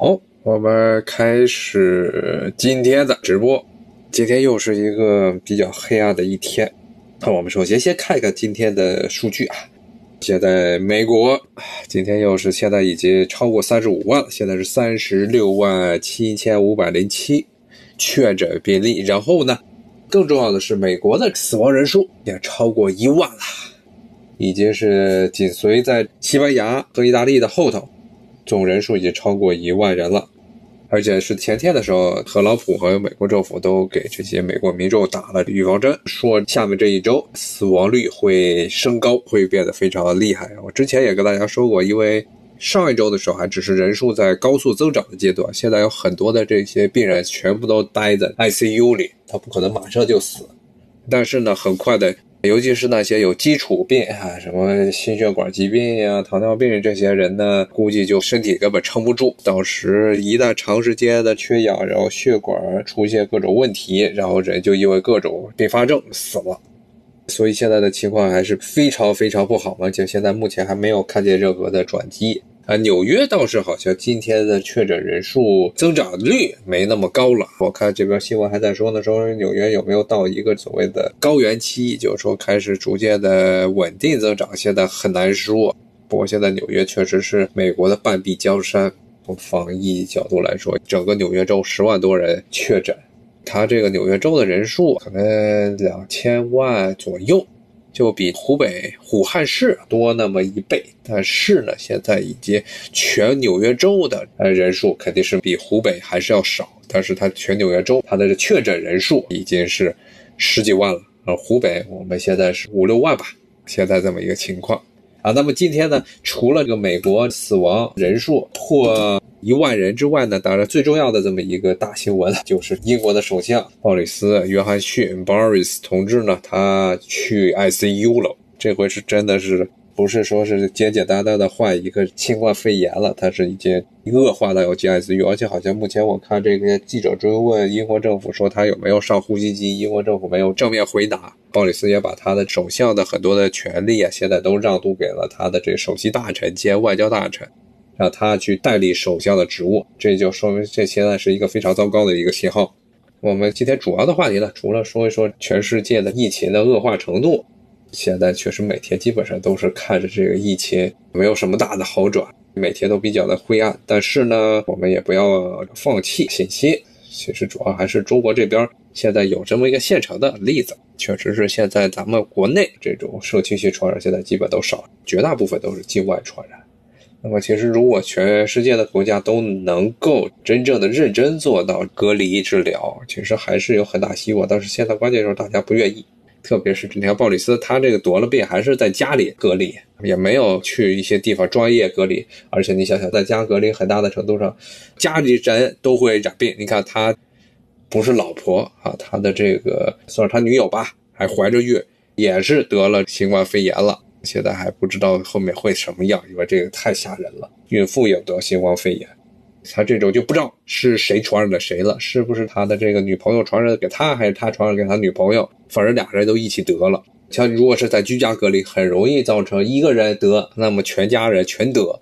好，我们开始今天的直播。今天又是一个比较黑暗的一天。那我们首先先看一看今天的数据啊。现在美国今天又是现在已经超过三十五万了，现在是三十六万七千五百零七确诊病例。然后呢，更重要的是，美国的死亡人数也超过一万了，已经是紧随在西班牙和意大利的后头。总人数已经超过一万人了，而且是前天的时候，特朗普和美国政府都给这些美国民众打了预防针，说下面这一周死亡率会升高，会变得非常厉害。我之前也跟大家说过，因为上一周的时候还只是人数在高速增长的阶段，现在有很多的这些病人全部都待在 ICU 里，他不可能马上就死，但是呢，很快的。尤其是那些有基础病啊，什么心血管疾病呀、糖尿病这些人呢，估计就身体根本撑不住。到时一旦长时间的缺氧，然后血管出现各种问题，然后人就因为各种并发症死了。所以现在的情况还是非常非常不好，而且现在目前还没有看见任何的转机。啊，纽约倒是好像今天的确诊人数增长率没那么高了。我看这边新闻还在说呢，说纽约有没有到一个所谓的高原期，就是说开始逐渐的稳定增长，现在很难说。不过现在纽约确实是美国的半壁江山，从防疫角度来说，整个纽约州十万多人确诊，它这个纽约州的人数可能两千万左右。就比湖北武汉市多那么一倍，但是呢，现在已经全纽约州的呃人数肯定是比湖北还是要少，但是它全纽约州它的确诊人数已经是十几万了，而湖北我们现在是五六万吧，现在这么一个情况啊。那么今天呢，除了这个美国死亡人数破。一万人之外呢，当然最重要的这么一个大新闻，就是英国的首相鲍里斯·约翰逊 （Boris） 同志呢，他去 ICU 了。这回是真的是不是说是简简单单的患一个新冠肺炎了，他是已经恶化到要进 ICU，而且好像目前我看这个记者追问英国政府说他有没有上呼吸机，英国政府没有正面回答。鲍里斯也把他的首相的很多的权利啊，现在都让渡给了他的这首席大臣兼外交大臣。让他去代理首相的职务，这就说明这现在是一个非常糟糕的一个信号。我们今天主要的话题呢，除了说一说全世界的疫情的恶化程度，现在确实每天基本上都是看着这个疫情没有什么大的好转，每天都比较的灰暗。但是呢，我们也不要放弃信心。其实主要还是中国这边现在有这么一个现成的例子，确实是现在咱们国内这种社区性传染现在基本都少，绝大部分都是境外传染。那么，其实如果全世界的国家都能够真正的认真做到隔离治疗，其实还是有很大希望。但是现在关键时候大家不愿意，特别是你看鲍里斯，他这个得了病还是在家里隔离，也没有去一些地方专业隔离。而且你想想，在家隔离，很大的程度上，家里人都会染病。你看他不是老婆啊，他的这个算是他女友吧，还怀着孕，也是得了新冠肺炎了。现在还不知道后面会什么样，因为这个太吓人了。孕妇也得新冠肺炎，他这种就不知道是谁传染了谁了，是不是他的这个女朋友传染给他，还是他传染给他女朋友？反正俩人都一起得了。像如果是在居家隔离，很容易造成一个人得，那么全家人全得。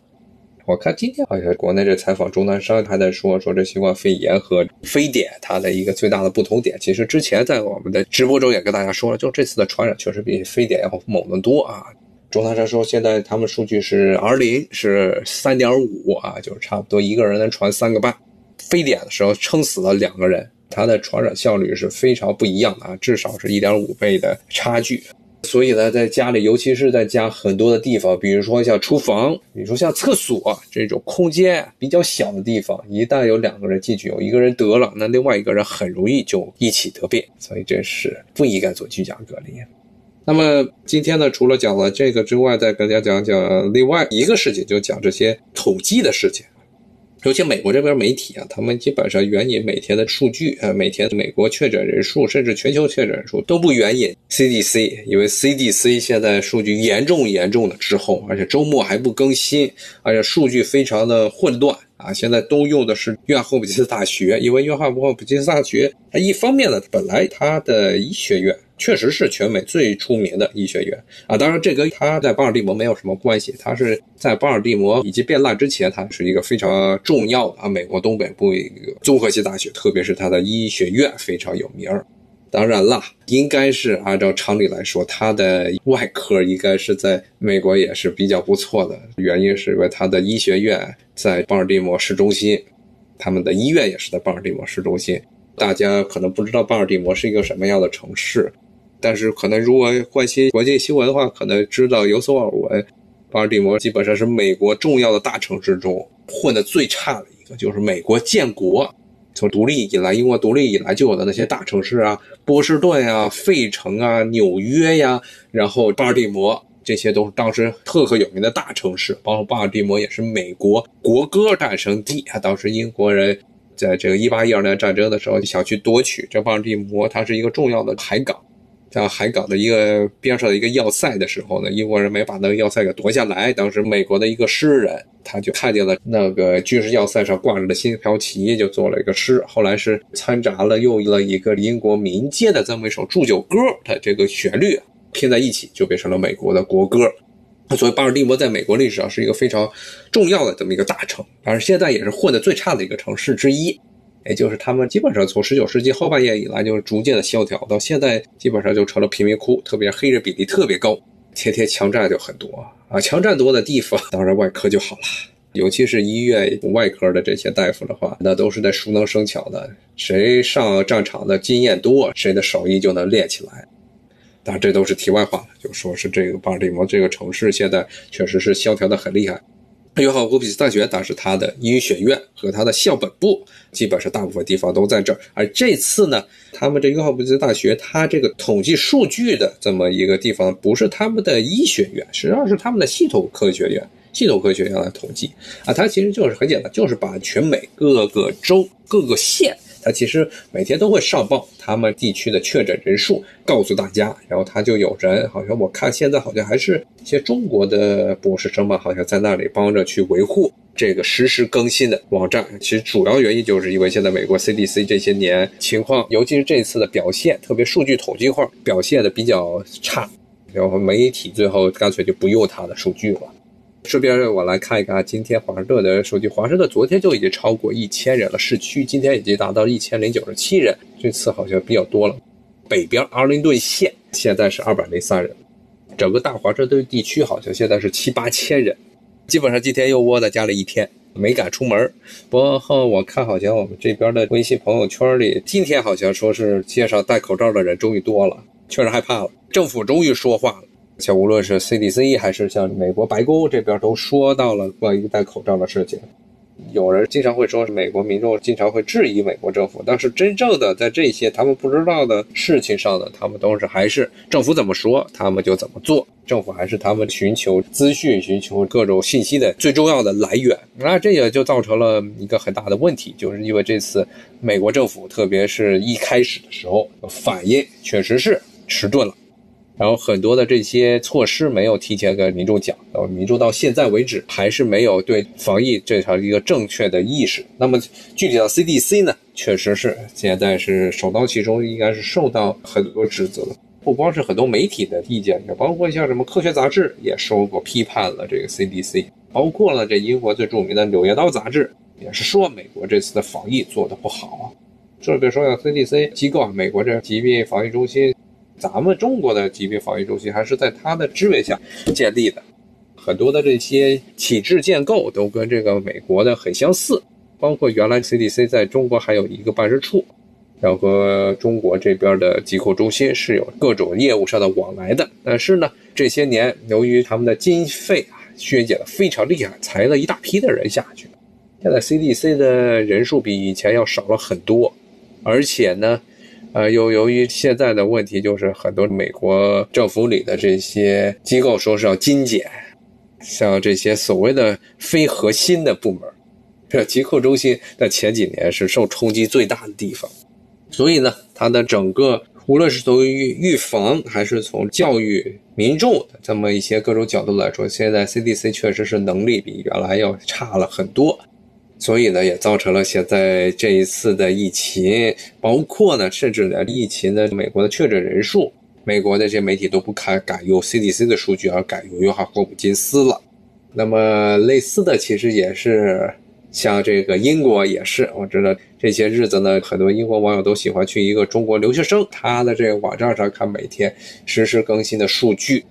我看今天好像国内这采访钟南山还在说，说这新冠肺炎和非典它的一个最大的不同点，其实之前在我们的直播中也跟大家说了，就这次的传染确实比非典要猛得多啊。钟南山说，现在他们数据是 R 零是三点五啊，就是差不多一个人能传三个半。非典的时候撑死了两个人，它的传染效率是非常不一样的啊，至少是一点五倍的差距。所以呢，在家里，尤其是在家很多的地方，比如说像厨房，比如说像厕所这种空间比较小的地方，一旦有两个人进去，有一个人得了，那另外一个人很容易就一起得病，所以这是不应该做居家隔离。那么今天呢，除了讲了这个之外，再跟大家讲讲另外一个事情，就讲这些统计的事情。尤其美国这边媒体啊，他们基本上援引每天的数据，呃，每天美国确诊人数，甚至全球确诊人数都不援引 CDC，因为 CDC 现在数据严重严重的滞后，而且周末还不更新，而且数据非常的混乱啊。现在都用的是约翰霍普金斯大学，因为约翰霍普金斯大学它一方面呢，本来它的医学院确实是全美最出名的医学院啊。当然，这跟他在巴尔的摩没有什么关系。他是在巴尔的摩以及变烂之前，他是一个非常重要的啊，美国东北部一个综合性大学，特别是他的医学院非常有名儿。当然了，应该是按照常理来说，他的外科应该是在美国也是比较不错的。原因是因为他的医学院在巴尔的摩市中心，他们的医院也是在巴尔的摩市中心。大家可能不知道巴尔的摩是一个什么样的城市，但是可能如果关心国际新闻的话，可能知道有所耳闻。巴尔的摩基本上是美国重要的大城市中混得最差的一个，就是美国建国从独立以来，英国独立以来就有的那些大城市啊，波士顿啊、费城啊、纽约呀，然后巴尔的摩，这些都是当时赫赫有名的大城市。包括巴尔的摩也是美国国歌诞生地啊，当时英国人。在这个一八一二年战争的时候，想去夺取这巴尔的摩，它是一个重要的海港，在海港的一个边上的一个要塞的时候呢，英国人没把那个要塞给夺下来。当时美国的一个诗人，他就看见了那个军事要塞上挂着的新条旗，就做了一个诗。后来是掺杂了用了一个英国民间的这么一首祝酒歌的这个旋律拼在一起，就变成了美国的国歌。所以巴尔的摩在美国历史上是一个非常重要的这么一个大城，当然现在也是混得最差的一个城市之一。也就是他们基本上从十九世纪后半叶以来，就是逐渐的萧条，到现在基本上就成了贫民窟，特别黑人比例特别高，天天枪战就很多啊。枪战多的地方，当然外科就好了，尤其是医院外科的这些大夫的话，那都是在熟能生巧的，谁上战场的经验多，谁的手艺就能练起来。当然，这都是题外话了。就说是这个巴尔的摩这个城市现在确实是萧条的很厉害。约翰霍普金斯大学，当时它的医学院和它的校本部，基本上大部分地方都在这儿。而这次呢，他们这约翰霍普金斯大学，它这个统计数据的这么一个地方，不是他们的医学院，实际上是他们的系统科学院。系统科学院来统计啊，它其实就是很简单，就是把全美各个州、各个县。他其实每天都会上报他们地区的确诊人数，告诉大家。然后他就有人，好像我看现在好像还是一些中国的博士生吧，好像在那里帮着去维护这个实时更新的网站。其实主要原因就是因为现在美国 CDC 这些年情况，尤其是这次的表现，特别数据统计块表现的比较差，然后媒体最后干脆就不用它的数据了。顺便我来看一看今天华盛顿的数据。华盛顿昨天就已经超过一千人了，市区今天已经达到一千零九十七人，这次好像比较多了。北边阿灵顿县现在是二百零三人，整个大华盛顿地区好像现在是七八千人。基本上今天又窝在家里一天，没敢出门。不过我看好像我们这边的微信朋友圈里，今天好像说是街上戴口罩的人终于多了，确实害怕了。政府终于说话了。像无论是 CDC 还是像美国白宫这边都说到了关于戴口罩的事情。有人经常会说，美国民众经常会质疑美国政府，但是真正的在这些他们不知道的事情上呢，他们都是还是政府怎么说，他们就怎么做。政府还是他们寻求资讯、寻求各种信息的最重要的来源。那这也就造成了一个很大的问题，就是因为这次美国政府，特别是一开始的时候反应确实是迟钝了。然后很多的这些措施没有提前跟民众讲，然后民众到现在为止还是没有对防疫这条一个正确的意识。那么具体到 CDC 呢，确实是现在是首当其冲，应该是受到很多指责。不光是很多媒体的意见，也包括像什么科学杂志也说过批判了这个 CDC，包括了这英国最著名的《柳叶刀》杂志也是说美国这次的防疫做得不好啊。这别说一下，CDC 机构啊，美国这疾病防疫中心。咱们中国的疾病防御中心还是在他的支援下建立的，很多的这些体制建构都跟这个美国的很相似，包括原来 CDC 在中国还有一个办事处，然后和中国这边的疾控中心是有各种业务上的往来的。但是呢，这些年由于他们的经费啊削减的非常厉害，裁了一大批的人下去，现在 CDC 的人数比以前要少了很多，而且呢。呃，由由于现在的问题就是很多美国政府里的这些机构说是要精简，像这些所谓的非核心的部门，这疾控中心在前几年是受冲击最大的地方，所以呢，它的整个无论是从预预防还是从教育民众的这么一些各种角度来说，现在 CDC 确实是能力比原来要差了很多。所以呢，也造成了现在这一次的疫情，包括呢，甚至呢，疫情的美国的确诊人数美国的这些媒体都不敢改用 CDC 的数据，而改用约翰霍普金斯了。那么类似的，其实也是像这个英国也是，我知道这些日子呢，很多英国网友都喜欢去一个中国留学生他的这个网站上看每天实时更新的数据。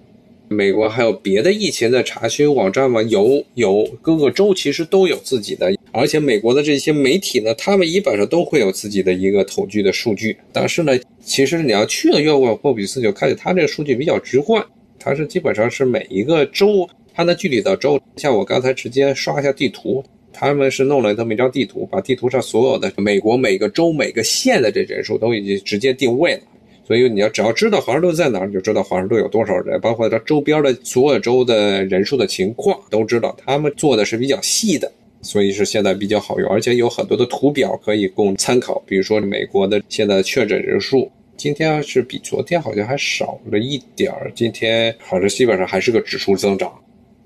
美国还有别的疫情的查询网站吗？有，有各个州其实都有自己的，而且美国的这些媒体呢，他们基本上都会有自己的一个统计的数据。但是呢，其实你要去了约翰霍普斯，就看见他这个数据比较直观，它是基本上是每一个州，它的具体的州，像我刚才直接刷一下地图，他们是弄了这么一张地图，把地图上所有的美国每个州每个县的这人数都已经直接定位了。所以你要只要知道华盛顿在哪儿，你就知道华盛顿有多少人，包括它周边的所有州的人数的情况都知道。他们做的是比较细的，所以是现在比较好用，而且有很多的图表可以供参考。比如说美国的现在确诊人数，今天是比昨天好像还少了一点儿，今天好像基本上还是个指数增长。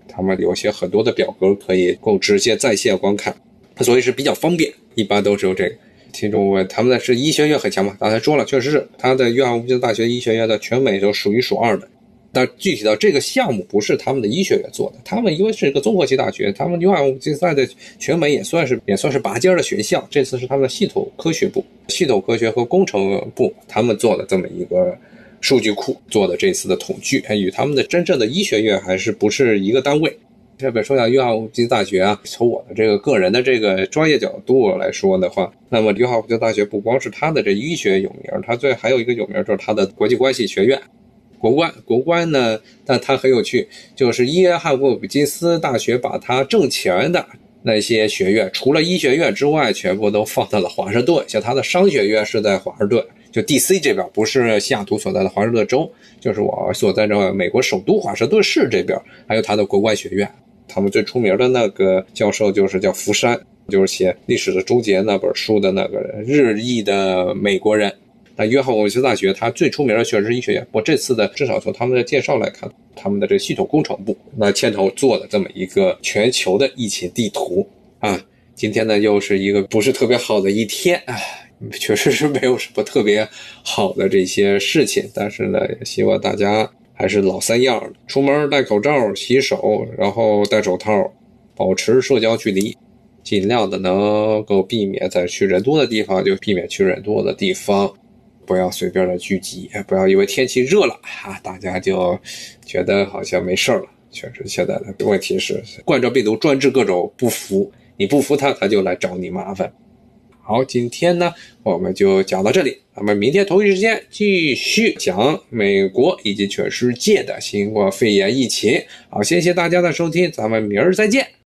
他们有些很多的表格可以供直接在线观看，所以是比较方便，一般都是用这个。听众问，他们的是医学院很强吗？刚才说了，确实是他的约翰霍普金斯大学医学院在全美都数一数二的。但具体到这个项目，不是他们的医学院做的，他们因为是一个综合性大学，他们约翰霍普金斯在全美也算是也算是拔尖的学校。这次是他们的系统科学部、系统科学和工程部他们做的这么一个数据库做的这次的统计，与他们的真正的医学院还是不是一个单位。这边说一下约翰霍普金斯大学啊，从我的这个个人的这个专业角度来说的话，那么约翰霍普金斯大学不光是它的这医学有名，它最还有一个有名就是它的国际关系学院，国关国关呢，但它很有趣，就是约翰霍普金斯大学把它挣钱的那些学院，除了医学院之外，全部都放在了华盛顿，像它的商学院是在华盛顿。就 D.C. 这边不是西雅图所在的华盛顿州，就是我所在的美国首都华盛顿市这边，还有它的国关学院。他们最出名的那个教授就是叫福山，就是写《历史的终结》那本书的那个人日裔的美国人。那约翰霍普金斯大学，它最出名的确实是医学院。我这次的至少从他们的介绍来看，他们的这个系统工程部那牵头做的这么一个全球的疫情地图啊。今天呢，又是一个不是特别好的一天啊，确实是没有什么特别好的这些事情。但是呢，也希望大家。还是老三样，出门戴口罩、洗手，然后戴手套，保持社交距离，尽量的能够避免在去人多的地方就避免去人多的地方，不要随便的聚集，不要因为天气热了啊，大家就觉得好像没事了。确实，现在的问题是冠状病毒专治各种不服，你不服他，他就来找你麻烦。好，今天呢我们就讲到这里，咱们明天同一时间继续讲美国以及全世界的新冠肺炎疫情。好，谢谢大家的收听，咱们明儿再见。